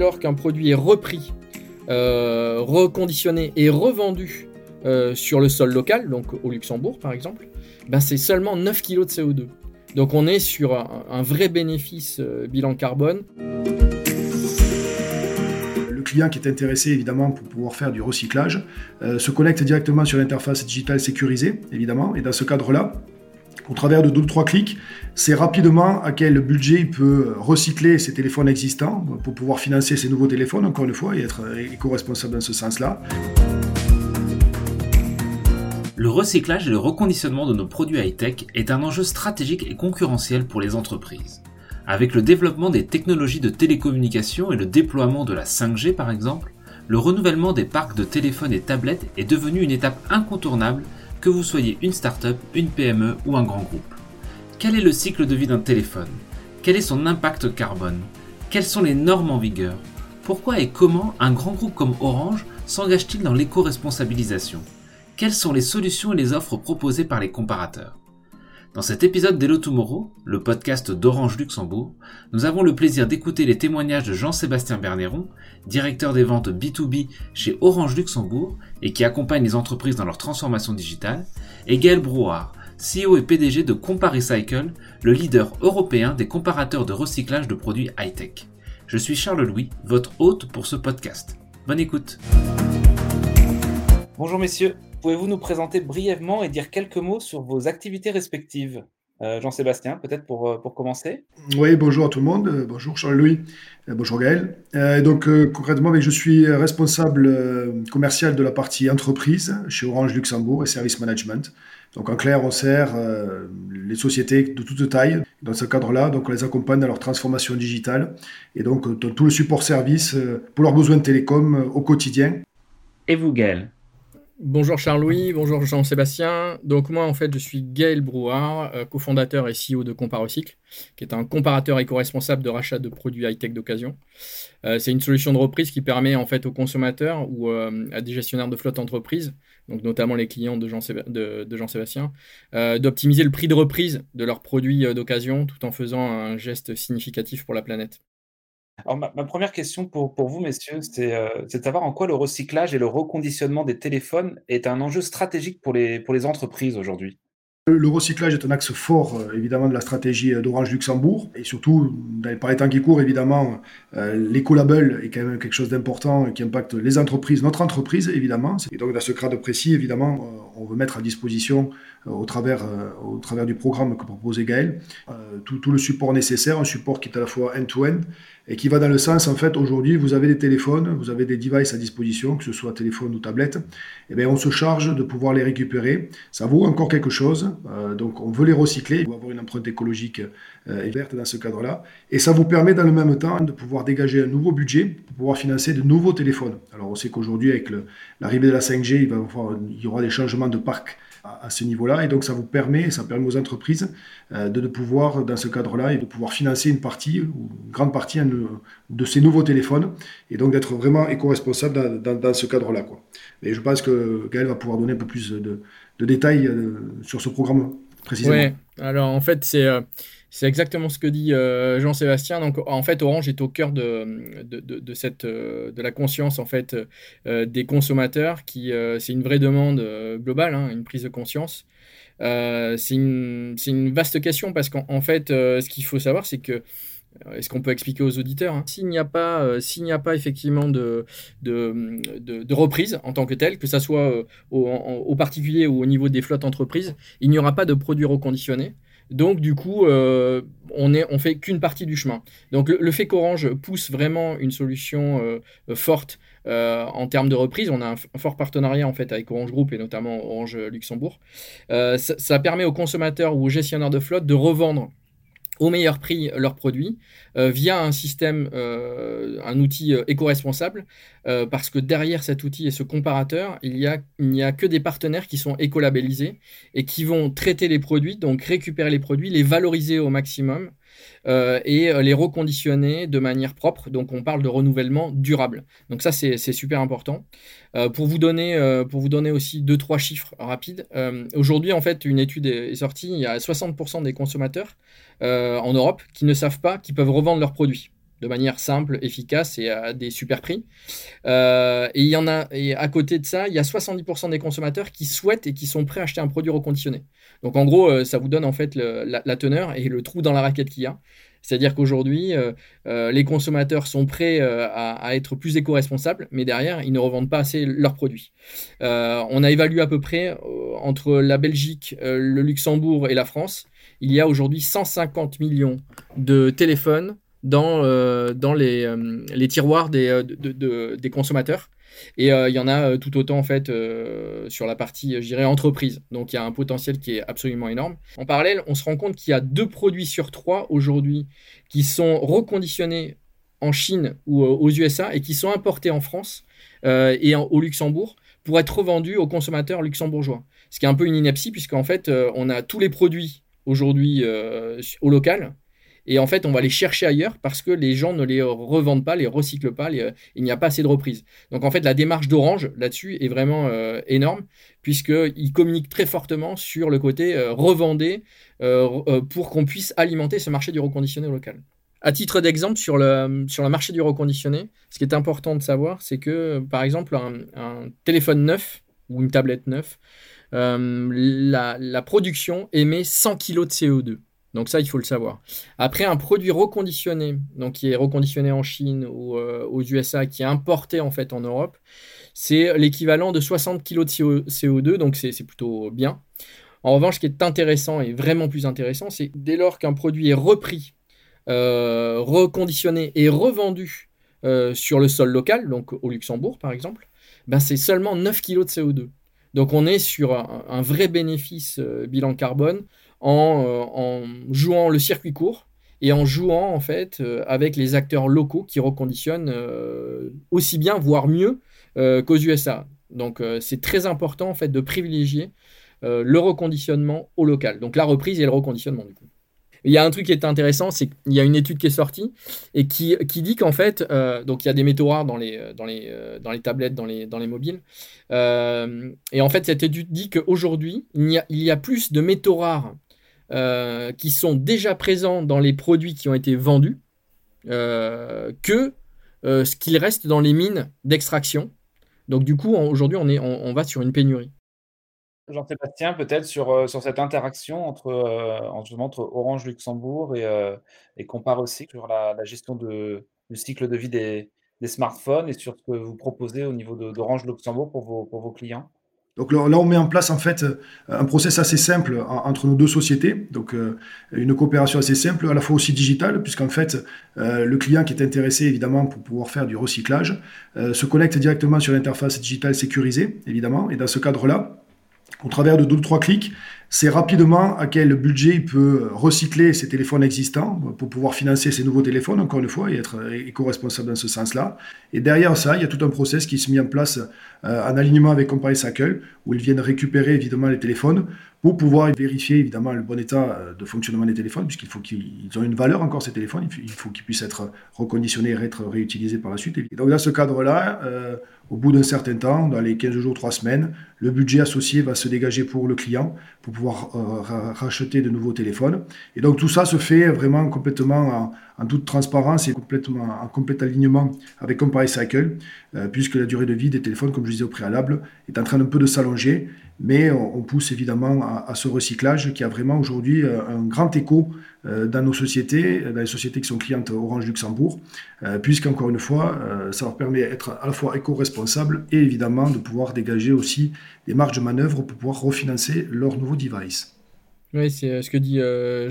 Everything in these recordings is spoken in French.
lors qu'un produit est repris, reconditionné et revendu sur le sol local, donc au Luxembourg par exemple, ben c'est seulement 9 kg de CO2. Donc on est sur un, vrai bénéfice bilan carbone client qui est intéressé évidemment pour pouvoir faire du recyclage euh, se connecte directement sur l'interface digitale sécurisée, évidemment. Et dans ce cadre-là, au travers de deux ou trois clics, c'est rapidement à quel budget il peut recycler ses téléphones existants pour pouvoir financer ses nouveaux téléphones, encore une fois, et être éco-responsable dans ce sens-là. Le recyclage et le reconditionnement de nos produits high-tech est un enjeu stratégique et concurrentiel pour les entreprises. Avec le développement des technologies de télécommunication et le déploiement de la 5G par exemple, le renouvellement des parcs de téléphones et tablettes est devenu une étape incontournable que vous soyez une start-up, une PME ou un grand groupe. Quel est le cycle de vie d'un téléphone? Quel est son impact carbone? Quelles sont les normes en vigueur? Pourquoi et comment un grand groupe comme Orange s'engage-t-il dans l'éco-responsabilisation? Quelles sont les solutions et les offres proposées par les comparateurs? Dans cet épisode d'Hello Tomorrow, le podcast d'Orange Luxembourg, nous avons le plaisir d'écouter les témoignages de Jean-Sébastien Berneron, directeur des ventes B2B chez Orange Luxembourg et qui accompagne les entreprises dans leur transformation digitale, et Gaël Brouard, CEO et PDG de Comparicycle, le leader européen des comparateurs de recyclage de produits high-tech. Je suis Charles Louis, votre hôte pour ce podcast. Bonne écoute. Bonjour messieurs, Pouvez-vous nous présenter brièvement et dire quelques mots sur vos activités respectives euh, Jean-Sébastien, peut-être pour, euh, pour commencer? Oui, bonjour à tout le monde. Euh, bonjour Charles-Louis. bonjour Gaël. donc concrètement, je suis responsable commercial de la partie entreprise chez Orange Luxembourg et Service Management. Donc en clair, on sert les sociétés de toute taille. Dans ce cadre-là, donc on les accompagne dans leur transformation digitale et donc tout le support service pour leurs besoins de télécom au quotidien. Et vous, Gaël? Bonjour Charles-Louis, bonjour Jean-Sébastien. Donc moi en fait je suis Gaël Brouard, euh, cofondateur et CEO de Comparocycle, qui est un comparateur éco-responsable de rachat de produits high-tech d'occasion. Euh, c'est une solution de reprise qui permet en fait aux consommateurs ou euh, à des gestionnaires de flotte entreprise, donc notamment les clients de Jean-Sébastien, d'optimiser le prix de reprise de leurs produits d'occasion tout en faisant un geste significatif pour la planète. Alors, ma, première question pour, vous, messieurs, euh, c'est de savoir en quoi le recyclage et le reconditionnement des téléphones est un enjeu stratégique pour les, pour les entreprises aujourd'hui. Le recyclage est un axe fort, euh, évidemment, de la stratégie euh, d'Orange Luxembourg. Et surtout, par les temps qui courent, évidemment, l'écolabel est quand même quelque chose d'important qui impacte les entreprises, notre entreprise, évidemment. Et donc, dans ce cadre précis, évidemment, on veut mettre à disposition, au, travers, au travers du programme que proposait Gaël, tout, tout, le support nécessaire, un support qui est à la fois end-to-end -end, et qui va dans le sens, en fait, aujourd'hui, vous avez des téléphones, vous avez des devices à disposition, que ce soit téléphone ou tablette, et eh bien on se charge de pouvoir les récupérer. Ça vaut encore quelque chose, euh, donc on veut les recycler, il faut avoir une empreinte écologique euh, verte dans ce cadre-là, et ça vous permet dans le même temps de pouvoir dégager un nouveau budget pour pouvoir financer de nouveaux téléphones. Alors on sait qu'aujourd'hui, avec l'arrivée de la 5G, il, il y aura des changements de parc à, ce niveau-là. Et donc, ça vous permet, ça permet aux entreprises euh, de, pouvoir, dans ce cadre-là, et de pouvoir financer une partie, ou une grande partie de ces nouveaux téléphones, et donc d'être vraiment éco-responsable dans, ce cadre-là. Quoi. Et je pense que Gaël va pouvoir donner un peu plus de, détails euh, sur ce programme précisément. Oui, alors en fait, c'est. C'est exactement ce que dit euh, Jean-Sébastien. En fait, Orange est au cœur de, euh, la conscience en fait, euh, des consommateurs. Qui, c'est une vraie demande globale, hein, une prise de conscience. c'est une, vaste question parce qu'en fait, ce qu'il faut savoir, c'est que est-ce qu'on peut expliquer aux auditeurs hein, S'il n'y a pas, effectivement de, reprise en tant que telle, que ce soit au, au, particulier ou au niveau des flottes entreprises, il n'y aura pas de produits reconditionnés. Donc du coup, euh, on on fait qu'une partie du chemin. Donc le, fait qu'Orange pousse vraiment une solution euh, forte euh, en termes de reprise, on a un, fort partenariat en fait avec Orange Group et notamment Orange Luxembourg. Ça, permet aux consommateurs ou aux gestionnaires de flotte de revendre au meilleur prix leurs produits euh, via un système, euh, un outil euh, éco-responsable, parce que derrière cet outil et ce comparateur, il n'y a, a que des partenaires qui sont écolabellisés et qui vont traiter les produits, donc récupérer les produits, les valoriser au maximum euh, et euh, les reconditionner de manière propre. Donc on parle de renouvellement durable. Donc ça c'est super important. Euh, pour, vous donner, pour vous donner aussi deux trois chiffres rapides, aujourd'hui en fait une étude est, sortie, il y a 60% des consommateurs en Europe qui ne savent pas qu'ils peuvent revendre leurs produits. De manière simple, efficace et à des super prix. Euh, et il y en a, et à côté de ça, il y a 70% des consommateurs qui souhaitent et qui sont prêts à acheter un produit reconditionné. Donc en gros, euh, ça vous donne en fait la, teneur et le trou dans la raquette qu'il y a. C'est-à-dire qu'aujourd'hui, euh, les consommateurs sont prêts à, être plus éco-responsables, mais derrière, ils ne revendent pas assez leurs produits. on a évalué à peu près entre la Belgique, le Luxembourg et la France, il y a aujourd'hui 150 millions de téléphones dans, euh, dans les, euh, les, tiroirs des, euh, de, des consommateurs. Et il y en a tout autant en fait sur la partie, je dirais, entreprise. Donc il y a un potentiel qui est absolument énorme. En parallèle, on se rend compte qu'il y a deux produits sur trois aujourd'hui qui sont reconditionnés en Chine ou aux USA et qui sont importés en France et au Luxembourg pour être revendus aux consommateurs luxembourgeois. Ce qui est un peu une ineptie puisqu'en fait, on a tous les produits aujourd'hui au local et en fait, on va les chercher ailleurs parce que les gens ne les revendent pas, les recyclent pas, il n'y a pas assez de reprises. Donc en fait, la démarche d'Orange là-dessus est vraiment euh, énorme puisqu'ils communiquent très fortement sur le côté euh, euh, pour qu'on puisse alimenter ce marché du reconditionné local. À titre d'exemple, sur le, marché du reconditionné, ce qui est important de savoir, c'est que par exemple, un, téléphone neuf ou une tablette neuve, la, la production émet 100 kg de CO2. Donc ça, il faut le savoir. Après, un produit reconditionné, donc qui est reconditionné en Chine ou euh, aux USA, qui est importé en fait en Europe, c'est l'équivalent de 60 kg de CO2, donc c'est plutôt bien. En revanche, ce qui est intéressant et vraiment plus intéressant, c'est dès lors qu'un produit est repris, euh, reconditionné et revendu euh, sur le sol local, donc au Luxembourg par exemple, ben c'est seulement 9 kg de CO2. Donc on est sur un vrai bénéfice bilan carbone euh, en, jouant le circuit court et en jouant en fait euh, avec les acteurs locaux qui reconditionnent euh, aussi bien, voire mieux qu'aux USA. Donc c'est très important en fait de privilégier le reconditionnement au local. Donc la reprise et le reconditionnement du coup. Il y a un truc qui est intéressant, c'est qu'il y a une étude qui est sortie et qui, qui dit qu'en fait, donc il y a des métaux rares dans les, dans les, dans les tablettes, dans les, dans les mobiles. Et en fait, cette étude dit qu'aujourd'hui, il, il y a plus de métaux rares qui sont déjà présents dans les produits qui ont été vendus que ce qu'il reste dans les mines d'extraction. Donc du coup, aujourd'hui, on, est, on va sur une pénurie. Jean-Sébastien, peut-être sur, euh, sur cette interaction entre, euh, entre Orange Luxembourg et, euh, et Compare aussi, sur la, gestion de, du cycle de vie des, des, smartphones et sur ce que vous proposez au niveau d'Orange Luxembourg pour vos, pour vos clients? Donc là, on met en place en fait un process assez simple entre nos deux sociétés, donc une coopération assez simple, à la fois aussi digitale, puisqu'en fait le client qui est intéressé évidemment pour pouvoir faire du recyclage se connecte directement sur l'interface digitale sécurisée, évidemment, et dans ce cadre-là, au travers de deux ou trois clics, c'est rapidement à quel budget il peut recycler ses téléphones existants pour pouvoir financer ses nouveaux téléphones, encore une fois, et être éco-responsable dans ce sens-là. Et derrière ça, il y a tout un process qui se met en place euh, en alignement avec Company Cycle, où ils viennent récupérer évidemment les téléphones pour pouvoir vérifier évidemment le bon état euh, de fonctionnement des téléphones, puisqu'il faut qu'ils ont une valeur encore ces téléphones, il faut qu'ils puissent être reconditionnés et être réutilisés par la suite. Et donc dans ce cadre-là, euh, au bout d'un certain temps, dans les 15 jours, 3 semaines, le budget associé va se dégager pour le client pour pouvoir euh, racheter de nouveaux téléphones. Et donc tout ça se fait vraiment complètement en, toute transparence et complètement en complet alignement avec Compare Cycle, puisque la durée de vie des téléphones, comme je disais au préalable, est en train un peu de s'allonger mais on, pousse évidemment à, ce recyclage qui a vraiment aujourd'hui euh, un grand écho euh, dans nos sociétés, dans les sociétés qui sont clientes Orange Luxembourg, euh, puisqu'encore une fois, ça leur permet d'être à la fois éco-responsable et évidemment de pouvoir dégager aussi des marges de manœuvre pour pouvoir refinancer leurs nouveaux devices. Oui, c'est ce que dit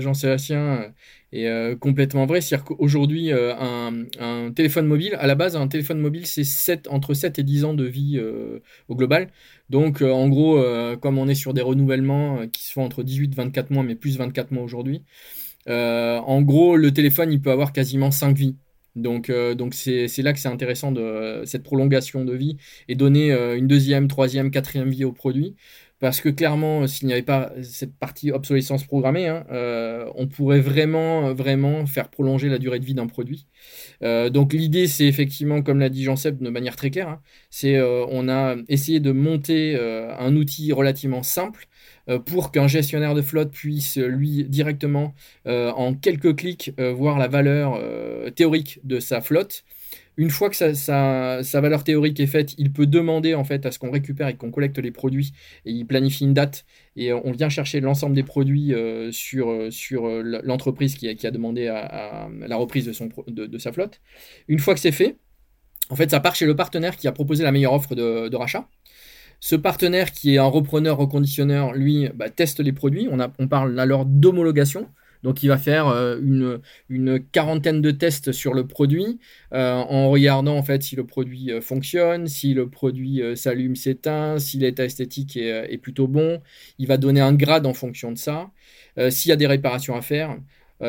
Jean-Sébastien est complètement vrai. C'est-à-dire qu'aujourd'hui, un, téléphone mobile, à la base, un téléphone mobile, c'est entre 7 et 10 ans de vie au global. Donc, euh, en gros, euh, comme on est sur des renouvellements euh, qui se font entre 18 et 24 mois, mais plus 24 mois aujourd'hui, en gros, le téléphone, il peut avoir quasiment 5 vies. Donc, donc c'est, là que c'est intéressant de cette prolongation de vie et donner une deuxième, troisième, quatrième vie au produit parce que clairement, s'il n'y avait pas cette partie obsolescence programmée, hein, euh, on pourrait vraiment, vraiment faire prolonger la durée de vie d'un produit. Euh, donc l'idée, c'est effectivement, comme l'a dit Jean-Seb de manière très claire, hein, c'est euh, on a essayé de monter un outil relativement simple pour qu'un gestionnaire de flotte puisse, lui, directement, en quelques clics, voir la valeur théorique de sa flotte une fois que sa, valeur théorique est faite, il peut demander en fait à ce qu'on récupère et qu'on collecte les produits et il planifie une date et on vient chercher l'ensemble des produits euh, sur, euh, euh, l'entreprise qui, a demandé la reprise de, sa flotte. Une fois que c'est fait, en fait, ça part chez le partenaire qui a proposé la meilleure offre de, rachat. Ce partenaire qui est un repreneur, reconditionneur, lui, bah, teste les produits. On parle alors d'homologation. Donc il va faire euh, une, quarantaine de tests sur le produit euh, en regardant en fait si le produit euh, fonctionne, si le produit s'allume, s'éteint, si l'état esthétique est, plutôt bon. Il va donner un grade en fonction de ça. s'il y a des réparations à faire,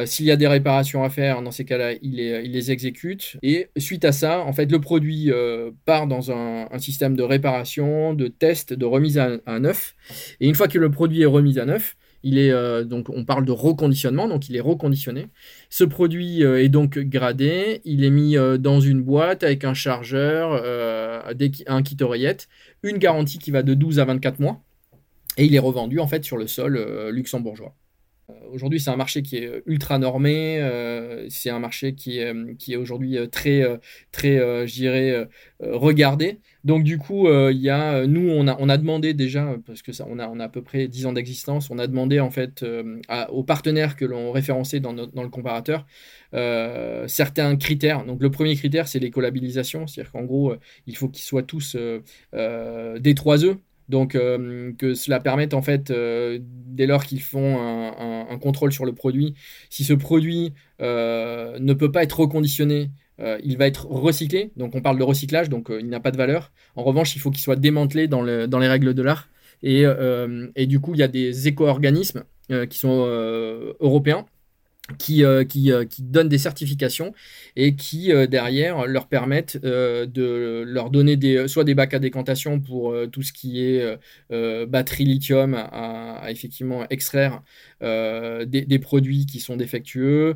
s'il y a des réparations à faire, dans ces cas-là, il les, exécute. Et suite à ça, en fait, le produit part dans un, système de réparation, de test, de remise à, neuf. Et une fois que le produit est remis à neuf, euh, on parle de reconditionnement, donc il est reconditionné. Ce produit euh, est donc gradé, il est mis euh, dans une boîte avec un chargeur, un kit oreillette, une garantie qui va de 12 à 24 mois, et il est revendu en fait sur le sol luxembourgeois. Aujourd'hui, c'est un marché qui est ultra normé. c'est un marché qui est, qui est aujourd'hui très, très je dirais, regardé. Donc du coup, euh, il y a, nous, on a, on a demandé déjà, parce que ça, on a, on a à peu près 10 ans d'existence, on a demandé en fait euh, aux partenaires que l'on référençait dans, dans, le comparateur euh, certains critères. Donc le premier critère, c'est l'écolabilisation, c'est-à-dire qu'en gros, il faut qu'ils soient tous des trois œufs. Donc que cela permette en fait, dès lors qu'ils font un, contrôle sur le produit, si ce produit ne peut pas être reconditionné euh, il va être recyclé. Donc on parle de recyclage, donc euh, il n'a pas de valeur. En revanche, il faut qu'il soit démantelé dans, les règles de l'art. Euh, et, du coup, il y a des éco-organismes qui sont européens qui, euh, qui, euh, qui, donnent des certifications et qui euh, derrière leur permettent de leur donner des, soit des bacs à décantation pour tout ce qui est batterie lithium à, effectivement extraire des, produits qui sont défectueux,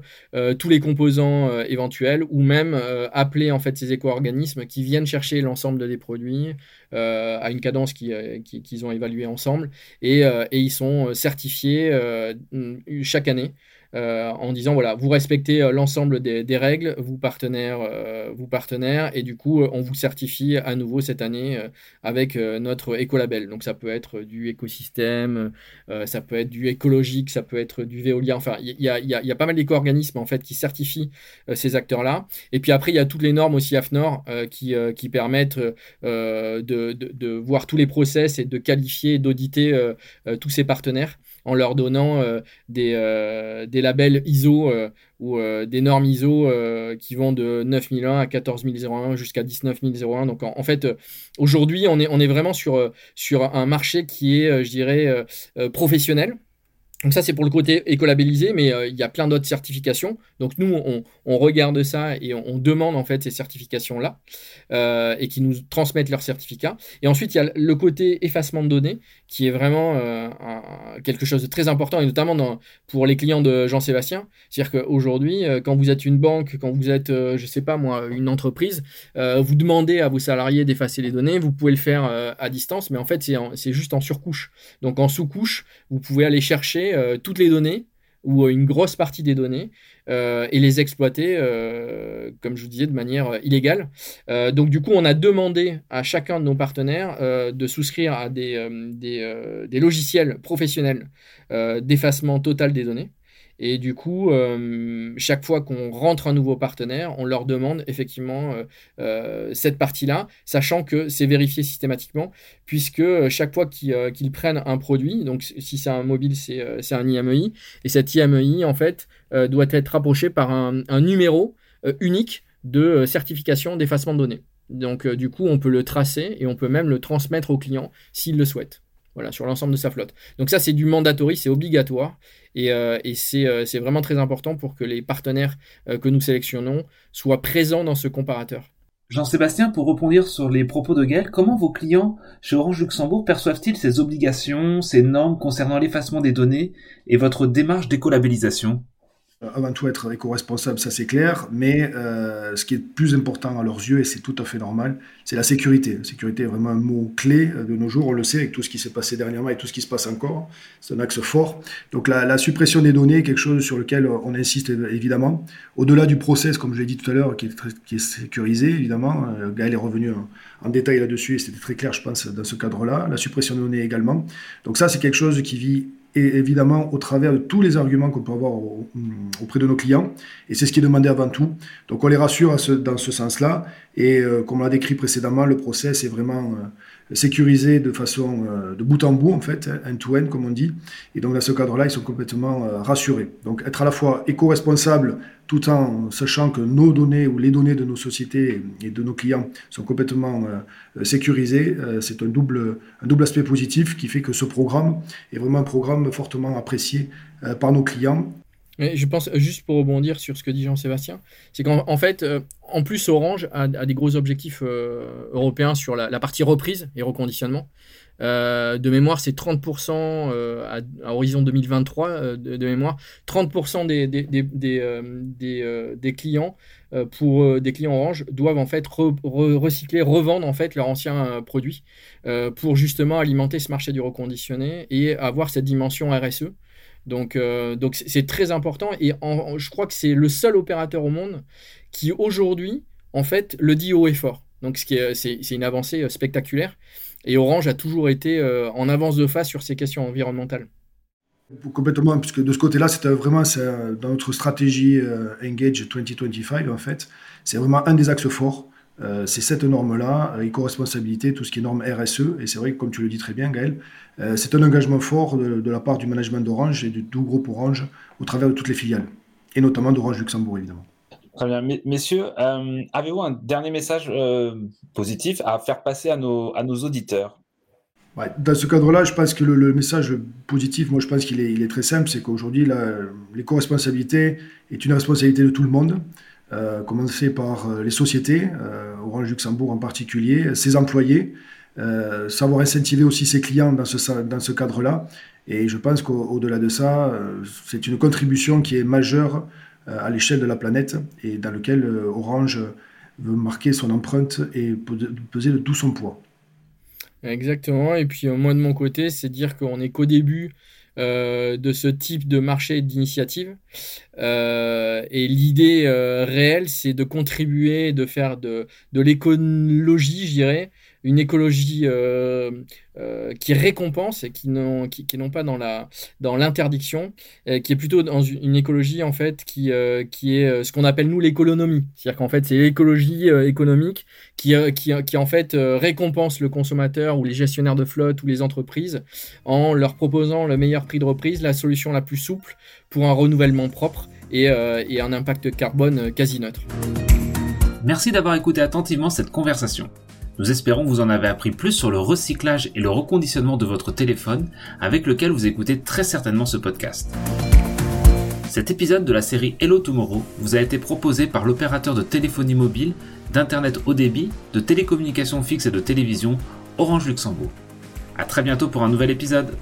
tous les composants éventuels ou même appeler en fait ces éco-organismes qui viennent chercher l'ensemble des produits à une cadence qu'ils qui, qui ont évaluée ensemble et, et, ils sont certifiés chaque année. Euh, en disant voilà, vous respectez euh, l'ensemble des, règles, vous partenaires, euh, partenaires, et du coup, on vous certifie à nouveau cette année avec notre écolabel. Donc, ça peut être du écosystème, ça peut être du écologique, ça peut être du Veolia. Enfin, il y a, pas mal d'éco-organismes en fait qui certifient ces acteurs-là. Et puis après, il y a toutes les normes aussi AFNOR qui, qui permettent de, de, voir tous les process et de qualifier, d'auditer tous ces partenaires en leur donnant euh, des, euh, des, labels ISO euh, ou des normes ISO qui vont de 9001 à 14001 jusqu'à 19001. Donc en, fait, aujourd'hui, on est, on est vraiment sur, sur un marché qui est, je dirais, professionnel donc ça, c'est pour le côté écolabellisé, mais euh, il y a plein d'autres certifications. Donc nous, on, regarde ça et on, demande en fait ces certifications-là euh, et qui nous transmettent leurs certificats. Et ensuite, il y a le côté effacement de données qui est vraiment euh, quelque chose de très important et notamment pour les clients de Jean-Sébastien. C'est-à-dire qu'aujourd'hui, quand vous êtes une banque, quand vous êtes, je sais pas moi, une entreprise, vous demandez à vos salariés d'effacer les données. Vous pouvez le faire à distance, mais en fait, c'est juste en surcouche. Donc en sous-couche, vous pouvez aller chercher euh, toutes les données ou euh, une grosse partie des données euh, et les exploiter, comme je vous disais, de manière illégale. donc du coup, on a demandé à chacun de nos partenaires de souscrire à des, des logiciels professionnels d'effacement total des données. Et du coup, euh, chaque fois qu'on rentre un nouveau partenaire, on leur demande effectivement euh, euh, cette partie-là, sachant que c'est vérifié systématiquement, puisque chaque fois qu'ils prennent un produit, donc si c'est un mobile, c'est un IMEI, et cet IMEI, en fait, doit être rapproché par un numéro unique de certification d'effacement de données. Donc, du coup, on peut le tracer et on peut même le transmettre au client s'il le souhaite voilà, sur l'ensemble de sa flotte. Donc ça, c'est du mandatory, c'est obligatoire, et, euh, euh, c'est vraiment très important pour que les partenaires euh, que nous sélectionnons soient présents dans ce comparateur. Jean-Sébastien, pour rebondir sur les propos de Gaël, comment vos clients chez Orange Luxembourg perçoivent-ils ces obligations, ces normes concernant l'effacement des données et votre démarche d'écolabellisation avant tout être éco-responsable, ça c'est clair, mais euh, ce qui est plus important à leurs yeux, et c'est tout à fait normal, c'est la sécurité. La sécurité est vraiment un mot clé euh, de nos jours, on le sait avec tout ce qui s'est passé dernièrement et tout ce qui se passe encore, c'est un axe fort. Donc la, suppression des données est quelque chose sur lequel on insiste évidemment, au-delà du process, comme je l'ai dit tout à l'heure, qui, qui, est sécurisé évidemment, euh, Gaël est revenu en, en détail là-dessus et c'était très clair je pense dans ce cadre-là, la suppression des données également. Donc ça c'est quelque chose qui vit et évidemment au travers de tous les arguments qu'on peut avoir auprès de nos clients. Et c'est ce qui est demandé avant tout. Donc on les rassure dans ce sens-là. Et euh, comme on l'a décrit précédemment, le process est vraiment euh, sécurisé de façon euh, de bout en bout, en fait, end-to-end, comme on dit. Et donc dans ce cadre-là, ils sont complètement rassurés. Donc être à la fois éco-responsable tout en sachant que nos données ou les données de nos sociétés et de nos clients sont complètement euh, sécurisées, euh, c'est un double, un double aspect positif qui fait que ce programme est vraiment un programme fortement apprécié euh, par nos clients. Je pense, juste pour rebondir sur ce que dit Jean-Sébastien, c'est qu'en fait, en plus, Orange a, des gros objectifs européens sur la, partie reprise et reconditionnement. Euh, de mémoire, c'est 30% euh, à, horizon 2023 euh, de, mémoire. 30% des, des, des, des clients pour des clients Orange doivent en fait recycler, revendre en fait leurs anciens produits pour justement alimenter ce marché du reconditionné et avoir cette dimension RSE. Donc, donc c'est très important et je crois que c'est le seul opérateur au monde qui aujourd'hui en fait le dit haut et fort. Donc c'est une avancée spectaculaire. Et Orange a toujours été euh, en avance de face sur ces questions environnementales. Complètement, puisque de ce côté-là, c'était vraiment dans notre stratégie euh, Engage 2025, en fait, c'est vraiment un des axes forts. Euh, c'est cette norme-là, éco-responsabilité, tout ce qui est norme RSE. Et c'est vrai que, comme tu le dis très bien, Gaël, c'est un engagement fort de, la part du management d'Orange et du tout groupe Orange au travers de toutes les filiales, et notamment d'Orange Luxembourg, évidemment. Très bien. Messieurs, euh, avez-vous un dernier message euh, positif à faire passer à nos, à nos auditeurs? Dans ce cadre-là, je pense que le, message positif, moi je pense qu'il est, il est très simple, c'est qu'aujourd'hui, l'éco-responsabilité est une responsabilité de tout le monde, euh, commencer par euh, les sociétés, Orange Luxembourg en particulier, ses employés, savoir incentiver aussi ses clients dans ce, cadre-là. Et je pense qu'au-delà de ça, c'est une contribution qui est majeure euh, à l'échelle de la planète et dans lequel euh, Orange veut marquer son empreinte et peser de tout son poids. Exactement. Et puis euh, moi de mon côté, c'est dire qu'on n'est qu'au début de ce type de marché d'initiative. et l'idée réelle, c'est de contribuer, de faire de, de l'écologie, je dirais, une écologie euh, euh, qui récompense et qui n'ont pas dans l'interdiction, euh, qui est plutôt dans une écologie en fait qui est ce qu'on appelle nous l'économie, c'est-à-dire qu'en fait c'est l'écologie économique qui, qui en fait récompense le consommateur ou les gestionnaires de flotte ou les entreprises en leur proposant le meilleur prix de reprise, la solution la plus souple pour un renouvellement propre et un impact carbone quasi neutre. Merci d'avoir écouté attentivement cette conversation. Nous espérons vous en avez appris plus sur le recyclage et le reconditionnement de votre téléphone avec lequel vous écoutez très certainement ce podcast. Cet épisode de la série Hello Tomorrow vous a été proposé par l'opérateur de téléphonie mobile, d'internet haut débit, de télécommunications fixes et de télévision Orange Luxembourg. A très bientôt pour un nouvel épisode.